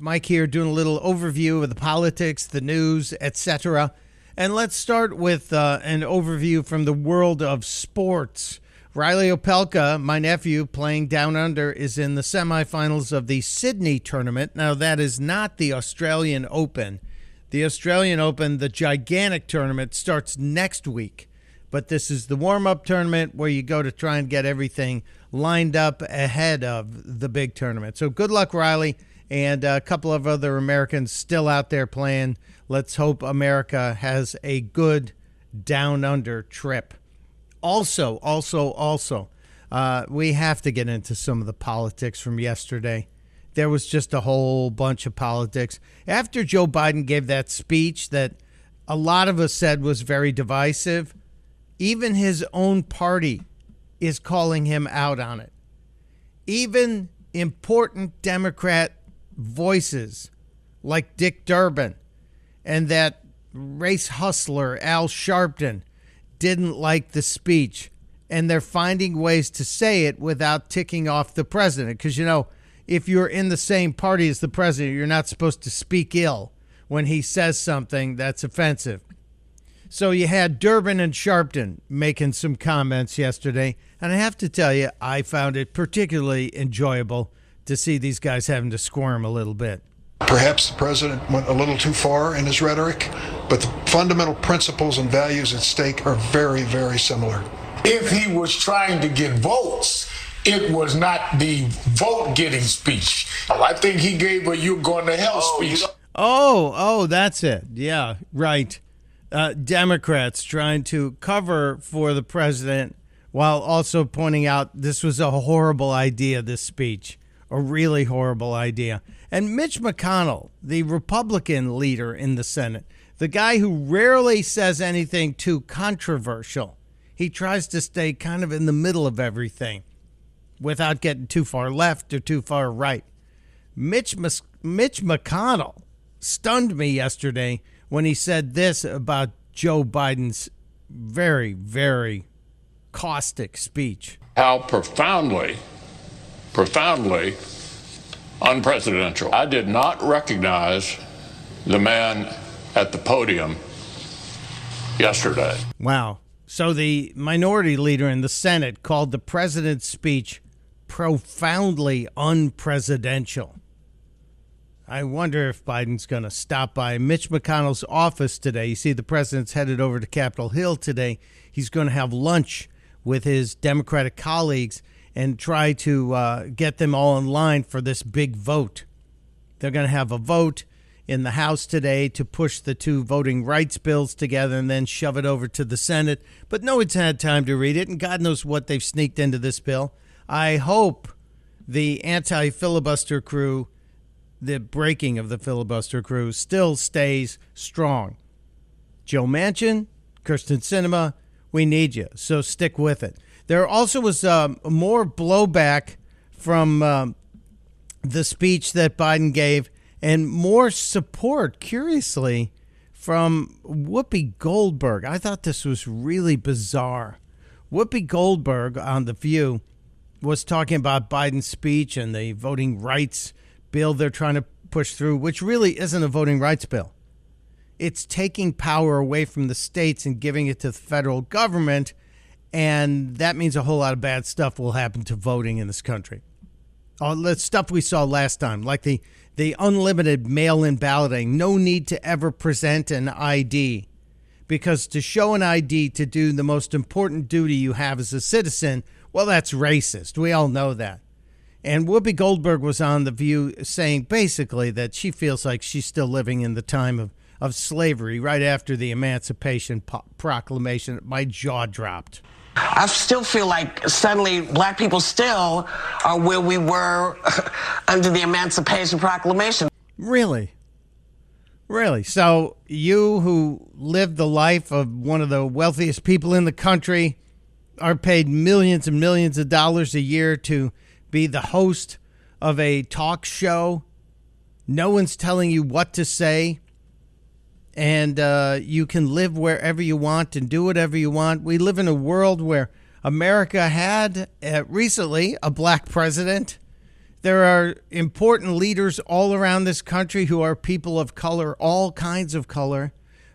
Mike here doing a little overview of the politics, the news, etc. And let's start with uh, an overview from the world of sports. Reilly Opelka, my nephew, playing down under, is in the semifinals of the Sydney tournament. Now, that is not the Australian Open. The Australian Open, the gigantic tournament, starts next week. But this is the warm up tournament where you go to try and get everything lined up ahead of the big tournament. So good luck, Reilly, and a couple of other Americans still out there playing. Let's hope America has a good down under trip. Also, also, also, uh, we have to get into some of the politics from yesterday. There was just a whole bunch of politics. After Joe Biden gave that speech that a lot of us said was very divisive, even his own party is calling him out on it. Even important Democrat voices like Dick Durbin and that race hustler Al Sharpton didn't like the speech. And they're finding ways to say it without ticking off the president. Because, you know, if you're in the same party as the president, you're not supposed to speak ill when he says something that's offensive. So you had Durbin and Sharpton making some comments yesterday, and I have to tell you, I found it particularly enjoyable to see these guys having to squirm a little bit. Perhaps the president went a little too far in his rhetoric, but the fundamental principles and values at stake are very, very similar. If he was trying to get votes, it was not the vote getting speech. I think he gave a you're going to hell speech. Oh, oh, that's it. Yeah, right uh, Democrats trying to cover for the president while also pointing out this was a horrible idea, this speech, a really horrible idea. And Mitch McConnell, the Republican leader in the Senate, the guy who rarely says anything too controversial, he tries to stay kind of in the middle of everything without getting too far left or too far right. Mitch, Mitch McConnell stunned me yesterday when he said this about Joe Biden's very, very caustic speech. How profoundly, profoundly unpresidential. I did not recognize the man at the podium yesterday. Wow. So the minority leader in the Senate called the president's speech profoundly unpresidential. I wonder if Biden's going to stop by Mitch McConnell's office today. You see, the president's headed over to Capitol Hill today. He's going to have lunch with his Democratic colleagues and try to uh, get them all in line for this big vote. They're going to have a vote in the House today to push the two voting rights bills together and then shove it over to the Senate. But no one's had time to read it, and God knows what they've sneaked into this bill. I hope the anti filibuster crew the breaking of the filibuster crew still stays strong. Joe Manchin, Kyrsten Sinema, we need you, so stick with it. There also was um, more blowback from um, the speech that Biden gave and more support, curiously, from Whoopi Goldberg. I thought this was really bizarre. Whoopi Goldberg on The View was talking about Biden's speech and the voting rights bill they're trying to push through, which really isn't a voting rights bill. It's taking power away from the states and giving it to the federal government. And that means a whole lot of bad stuff will happen to voting in this country. All the stuff we saw last time, like the, the unlimited mail in balloting, no need to ever present an ID. Because to show an ID to do the most important duty you have as a citizen, well, that's racist. We all know that. And Whoopi Goldberg was on The View saying basically that she feels like she's still living in the time of, of slavery right after the Emancipation Proclamation. My jaw dropped. I still feel like suddenly black people still are where we were under the Emancipation Proclamation. Really? Really? So, you who lived the life of one of the wealthiest people in the country are paid millions and millions of dollars a year to be the host of a talk show. No one's telling you what to say. And uh, you can live wherever you want and do whatever you want. We live in a world where America had uh, recently a black president. There are important leaders all around this country who are people of color, all kinds of color.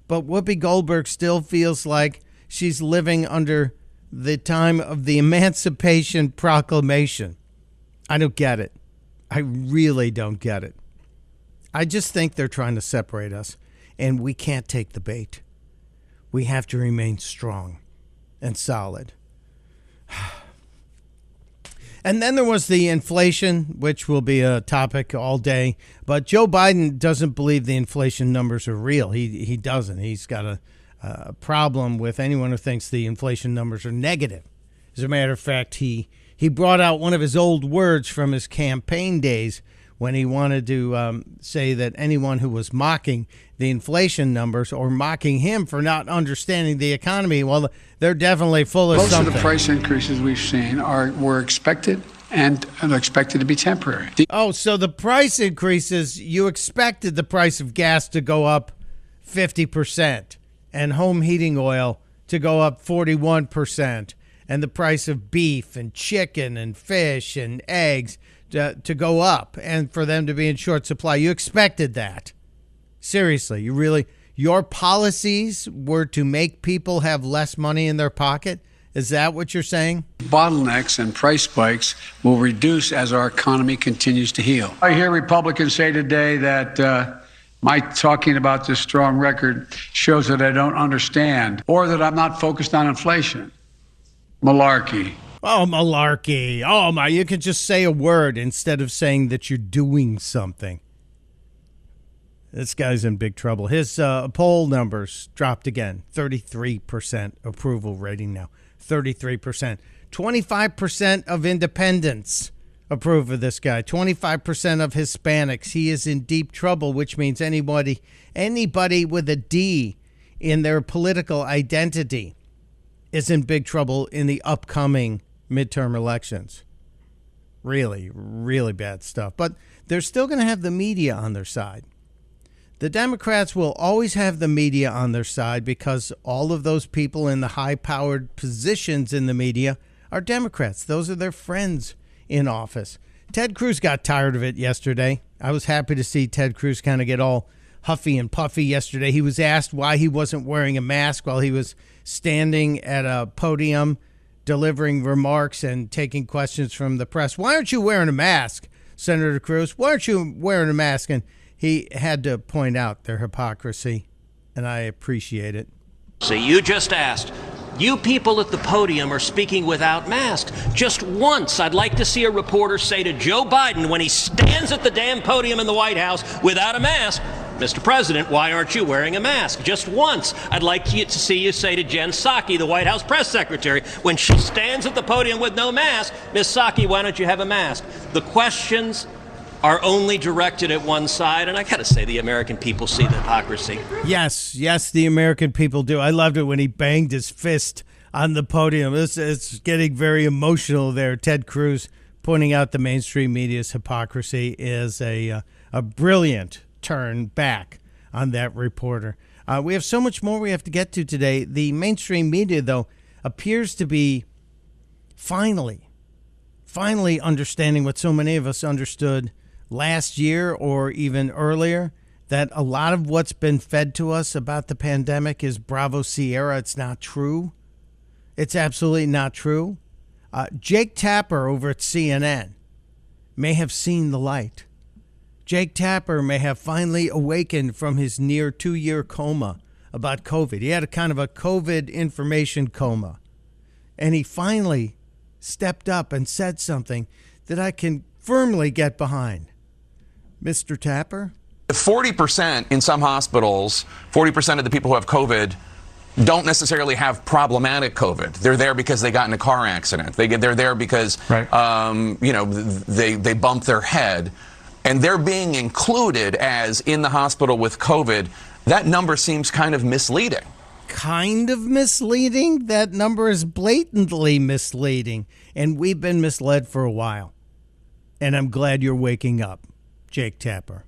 But Whoopi Goldberg still feels like she's living under the time of the Emancipation Proclamation. I don't get it. I really don't get it. I just think they're trying to separate us, and we can't take the bait. We have to remain strong and solid. And then there was the inflation, which will be a topic all day. But Joe Biden doesn't believe the inflation numbers are real. He he doesn't. He's got a, a problem with anyone who thinks the inflation numbers are negative. As a matter of fact, he he brought out one of his old words from his campaign days when he wanted to um, say that anyone who was mocking the inflation numbers or mocking him for not understanding the economy, well, they're definitely full of Most something. of the price increases we've seen are were expected and are expected to be temporary. The- Oh, so the price increases, you expected the price of gas to go up 50% and home heating oil to go up 41% and the price of beef and chicken and fish and eggs to, to go up and for them to be in short supply. You expected that. Seriously, you really your policies were to make people have less money in their pocket? Is that what you're saying? bottlenecks and price spikes will reduce as our economy continues to heal. I hear Republicans say today that uh, my talking about this strong record shows that I don't understand or that I'm not focused on inflation. Malarkey. Oh, malarkey. Oh, my. You can just say a word instead of saying that you're doing something. This guy's in big trouble. His uh, poll numbers dropped again 33% approval rating now. 33%. 25% of independents approve of this guy. 25% of Hispanics. He is in deep trouble, which means anybody anybody with a D in their political identity is in big trouble in the upcoming midterm elections. Really, really bad stuff. But they're still going to have the media on their side. The Democrats will always have the media on their side because all of those people in the high powered positions in the media are Democrats. Those are their friends in office. Ted Cruz got tired of it yesterday. I was happy to see Ted Cruz kind of get all huffy and puffy yesterday. He was asked why he wasn't wearing a mask while he was standing at a podium delivering remarks and taking questions from the press. Why aren't you wearing a mask, Senator Cruz? Why aren't you wearing a mask? And he had to point out their hypocrisy, and I appreciate it. So you just asked. You people at the podium are speaking without masks. Just once, I'd like to see a reporter say to Joe Biden when he stands at the damn podium in the White House without a mask, Mr. President, why aren't you wearing a mask? Just once, I'd like to see you say to Jen Psaki, the White House press secretary, when she stands at the podium with no mask, Miss Psaki, why don't you have a mask? The questions are only directed at one side, and I gotta say, the American people see the hypocrisy. Yes, yes, the American people do. I loved it when he banged his fist on the podium. It's, it's getting very emotional there. Ted Cruz pointing out the mainstream media's hypocrisy is a, uh, a brilliant turn back on that reporter. Uh, we have so much more we have to get to today. The mainstream media, though, appears to be finally, finally understanding what so many of us understood last year or even earlier that a lot of what's been fed to us about the pandemic is Bravo Sierra. It's not true. It's absolutely not true. Uh, Jake Tapper over at CNN may have seen the light. Jake Tapper may have finally awakened from his near two year coma about COVID. He had a kind of a COVID information coma. And he finally stepped up and said something that I can firmly get behind. Mr. Tapper? 40% in some hospitals, 40% of the people who have COVID don't necessarily have problematic COVID. They're there because they got in a car accident. They get, they're there because, Right. um, you know, they, they bumped their head. And they're being included as in the hospital with COVID. That number seems kind of misleading. kind of misleading. That number is blatantly misleading. And we've been misled for a while. And I'm glad you're waking up, Jake Tapper.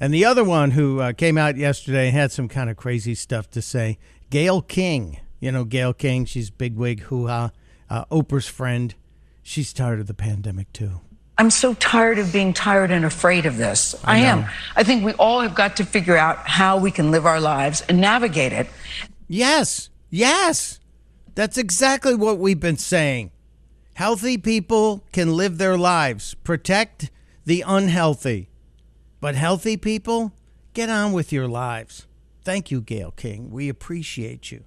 And the other one who uh, came out yesterday had some kind of crazy stuff to say, Gayle King. You know, Gayle King, she's bigwig hoo ha, uh, Oprah's friend. She's tired of the pandemic too. I'm so tired of being tired and afraid of this. I, I am. I think we all have got to figure out how we can live our lives and navigate it. Yes. Yes. That's exactly what we've been saying. Healthy people can live their lives, protect the unhealthy. But healthy people, get on with your lives. Thank you, Gayle King. We appreciate you.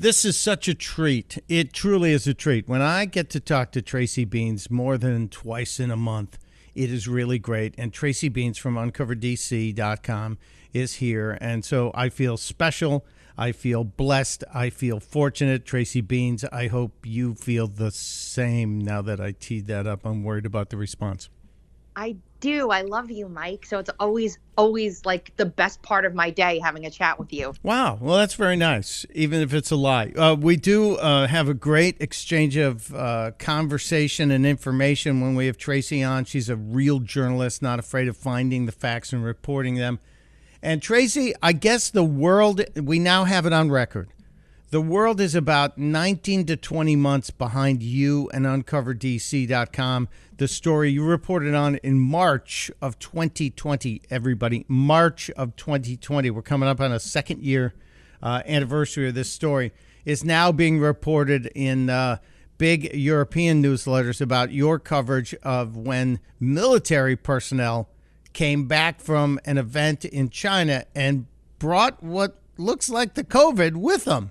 This is such a treat. It truly is a treat. When I get to talk to Tracy Beanz more than twice in a month, it is really great. And Tracy Beanz from uncoverdc.com is here. And so I feel special. I feel blessed. I feel fortunate. Tracy Beanz, I hope you feel the same now that I teed that up. I'm worried about the response. I do. I love you, Mike. So it's always, always like the best part of my day having a chat with you. Wow. Well, that's very nice, even if it's a lie. Uh, we do uh, have a great exchange of uh, conversation and information when we have Tracy on. She's a real journalist, not afraid of finding the facts and reporting them. And Tracy, I guess the world, we now have it on record. The world is about 19 to 20 months behind you and UncoverDC.com. The story you reported on in March of 2020, everybody. March of 2020. We're coming up on a second year uh, anniversary of this story. Is now being reported in uh, big European newsletters about your coverage of when military personnel came back from an event in China and brought what looks like the COVID with them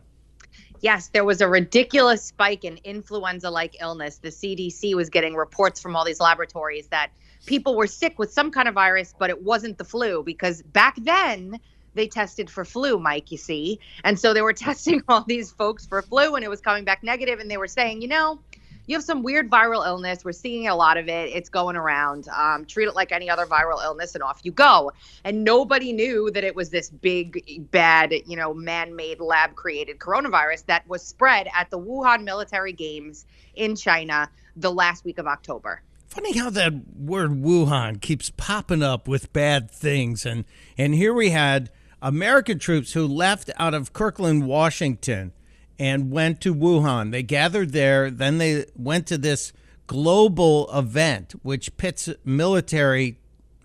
yes, there was a ridiculous spike in influenza like illness. The CDC was getting reports from all these laboratories that people were sick with some kind of virus, but it wasn't the flu because back then they tested for flu, Mike, you see. And so they were testing all these folks for flu and it was coming back negative and they were saying, you know, you have some weird viral illness. We're seeing a lot of it. It's going around. Um, treat it like any other viral illness, and off you go. And nobody knew that it was this big, bad, you know, man-made, lab-created coronavirus that was spread at the Wuhan military games in China the last week of October. Funny how that word Wuhan keeps popping up with bad things, and and here we had American troops who left out of Kirkland, Washington and went to Wuhan. They gathered there, then they went to this global event, which pits military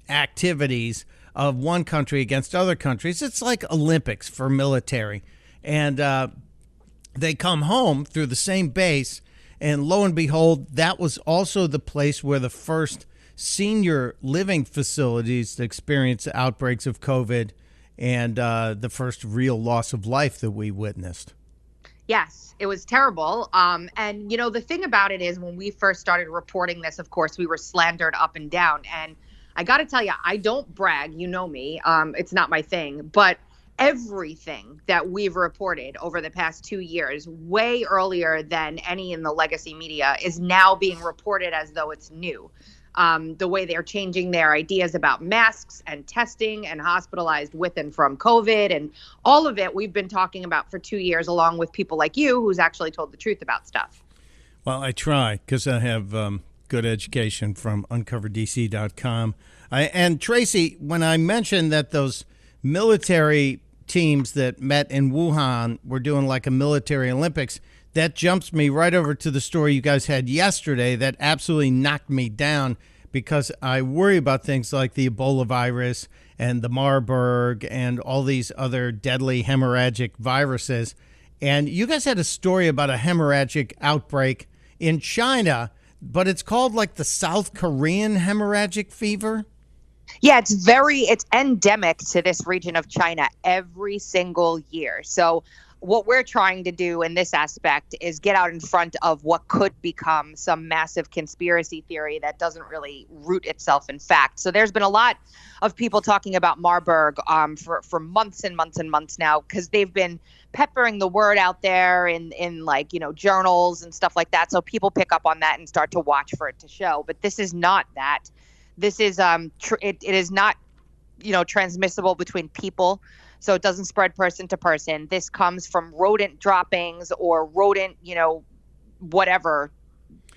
activities of one country against other countries. It's like Olympics for military. And uh, they come home through the same base. And lo and behold, that was also the place where the first senior living facilities experienced outbreaks of COVID and uh, the first real loss of life that we witnessed. Yes, it was terrible. Um, and you know, the thing about it is, when we first started reporting this, of course, we were slandered up and down. And I got to tell you, I don't brag. You know me. Um, it's not my thing. But everything that we've reported over the past two years, way earlier than any in the legacy media, is now being reported as though it's new um, the way they're changing their ideas about masks and testing and hospitalized with and from COVID and all of it we've been talking about for two years, along with people like you who's actually told the truth about stuff. Well, I try because I have um, good education from uncoverdc.com. I, and Tracy, when I mentioned that those military teams that met in Wuhan were doing like a military Olympics, that jumps me right over to the story you guys had yesterday that absolutely knocked me down because I worry about things like the Ebola virus and the Marburg and all these other deadly hemorrhagic viruses. And you guys had a story about a hemorrhagic outbreak in China, but it's called like the South Korean hemorrhagic fever. Yeah, it's very it's endemic to this region of China every single year. So what we're trying to do in this aspect is get out in front of what could become some massive conspiracy theory that doesn't really root itself in fact. So there's been a lot of people talking about Marburg um, for for months and months and months now because they've been peppering the word out there in in like you know journals and stuff like that. So people pick up on that and start to watch for it to show. But this is not that. This is um tr- it, it is not you know transmissible between people so it doesn't spread person to person. This comes from rodent droppings or rodent, you know, whatever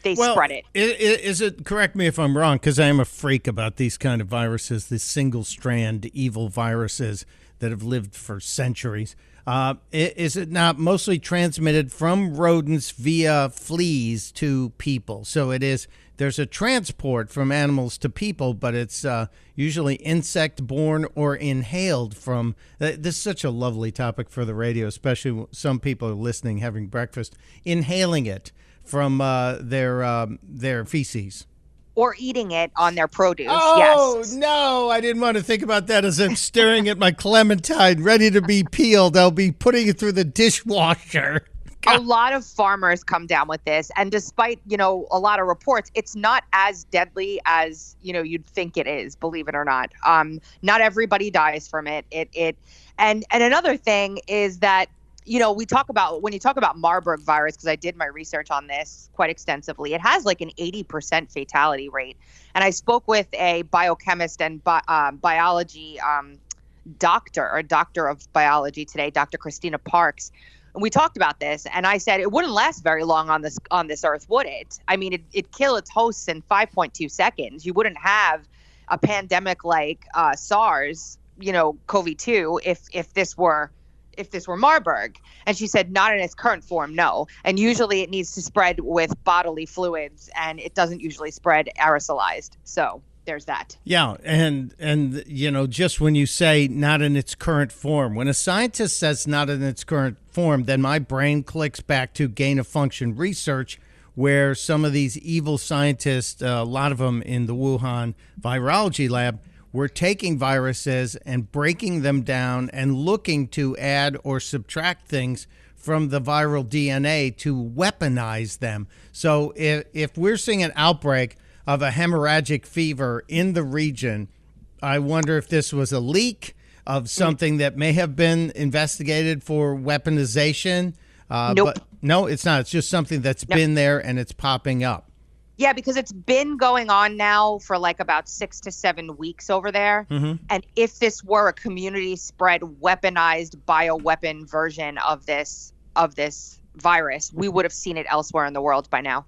they well, spread it. Is it correct me if I'm wrong? Because I am a freak about these kind of viruses, these single strand evil viruses that have lived for centuries. Uh, is it not mostly transmitted from rodents via fleas to people? So it is there's a transport from animals to people, but it's uh, usually insect borne or inhaled from. Uh, this is such a lovely topic for the radio, especially some people are listening having breakfast, inhaling it from uh, their um, their feces. Or eating it on their produce. Oh yes. no, I didn't want to think about that as I'm staring at my clementine ready to be peeled. I'll be putting it through the dishwasher. A lot of farmers come down with this and despite you know a lot of reports it's not as deadly as you know you'd think it is believe it or not. Um not everybody dies from it. It it and and another thing is that you know we talk about when you talk about marburg virus because i did my research on this quite extensively it has like an 80% fatality rate. And i spoke with a biochemist and bi- um, biology um, doctor or doctor of biology today dr christina parks and we talked about this and i said it wouldn't last very long on this on this earth would it? I mean it, it'd kill its hosts in 5.2 seconds. You wouldn't have a pandemic like uh, sars you know cov2 if if this were if this were marburg. And she said not in its current form no. And usually it needs to spread with bodily fluids and it doesn't usually spread aerosolized. So there's that. Yeah, and and you know, just when you say not in its current form, when a scientist says not in its current form, then my brain clicks back to gain of function research where some of these evil scientists, uh, a lot of them in the Wuhan virology lab, were taking viruses and breaking them down and looking to add or subtract things from the viral DNA to weaponize them. So if, if we're seeing an outbreak of a hemorrhagic fever in the region. I wonder if this was a leak of something that may have been investigated for weaponization. Uh, Nope. But no, it's not. It's just something that's Nope. been there and it's popping up. Yeah, because it's been going on now for like about six to seven weeks over there. Mhm. And if this were a community spread weaponized bioweapon version of this of this virus, we would have seen it elsewhere in the world by now.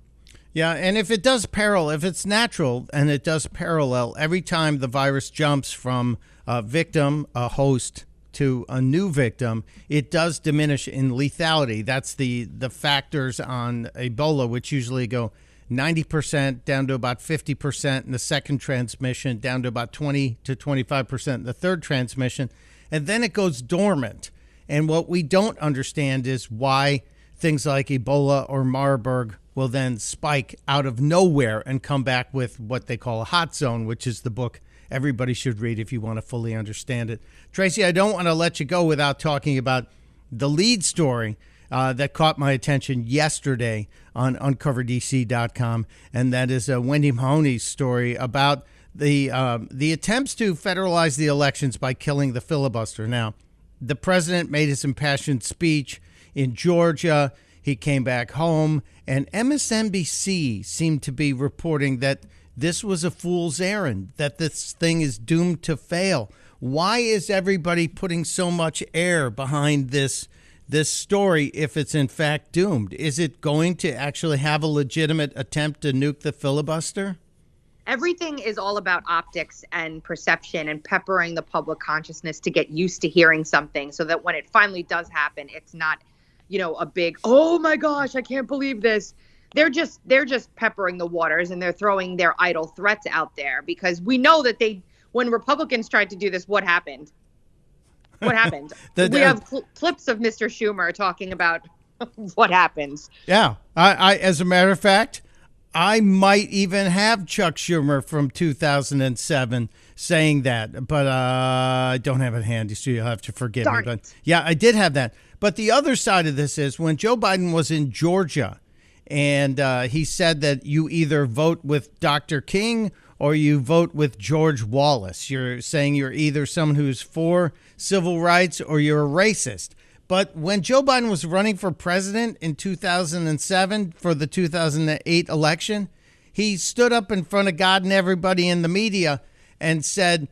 Yeah, and if it does parallel, if it's natural and it does parallel, every time the virus jumps from a victim, a host, to a new victim, it does diminish in lethality. That's the the factors on Ebola, which usually go 90% down to about 50% in the second transmission, down to about 20 to 25% in the third transmission, and then it goes dormant. And what we don't understand is why things like Ebola or Marburg will then spike out of nowhere and come back with what they call a hot zone, which is the book everybody should read if you want to fully understand it. Tracy, I don't want to let you go without talking about the lead story uh, that caught my attention yesterday on uncoverdc.com, and that is uh, Wendy Mahoney's story about the um, the attempts to federalize the elections by killing the filibuster. Now, the president made his impassioned speech in Georgia. He came back home, and MSNBC seemed to be reporting that this was a fool's errand, that this thing is doomed to fail. Why is everybody putting so much air behind this this story if it's in fact doomed? Is it going to actually have a legitimate attempt to nuke the filibuster? everything is all about optics and perception and peppering the public consciousness to get used to hearing something so that when it finally does happen it's not you know a big oh my gosh i can't believe this they're just they're just peppering the waters and they're throwing their idle threats out there because we know that they when republicans tried to do this what happened what happened The- we have cl- clips of mr schumer talking about what happens Yeah, I, I as a matter of fact, I might even have Chuck Schumer from 2007 saying that, but uh, I don't have it handy, so you'll have to forgive Darn me. But yeah, I did have that. But the other side of this is when Joe Biden was in Georgia, and uh, he said that you either vote with Dr. King or you vote with George Wallace. You're saying you're either someone who's for civil rights or you're a racist. But when Joe Biden was running for president in 2007 for the 2008 election, he stood up in front of God and everybody in the media and said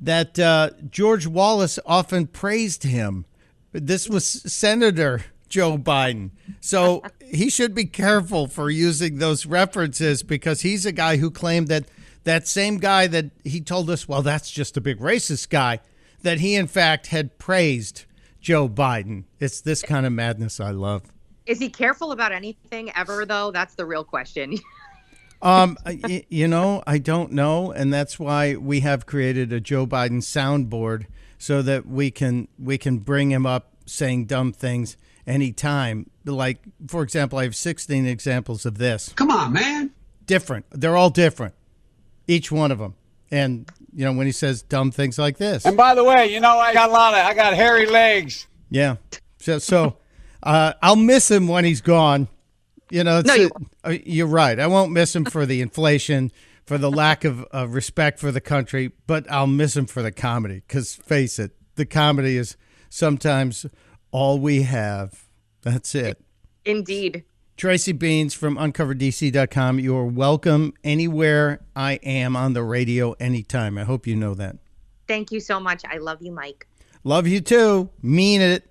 that uh, George Wallace often praised him. This was Senator Joe Biden. So he should be careful for using those references because he's a guy who claimed that that same guy that he told us, well, that's just a big racist guy, that he in fact had praised Joe Biden. It's this kind of madness I love. is he careful about anything ever though that's the real question Um, you know, I don't know, and that's why we have created a Joe Biden soundboard so that we can we can bring him up saying dumb things anytime. Like, for example, I have 16 examples of this. Come on, man. Different. They're all different, each one of them. And you know, when he says dumb things like this, And by the way, you know, I got a lot of, I got hairy legs. yeah. So, so uh, I'll miss him when he's gone. You know, it's, No, you uh, you're right. I won't miss him for the inflation, for the lack of uh, respect for the country, but I'll miss him for the comedy. Because face it, the comedy is sometimes all we have. That's it. Indeed. Tracy Beanz from uncoverdc.com. You are welcome anywhere I am on the radio anytime. I hope you know that. Thank you so much. I love you, Mike. Love you too. Mean it.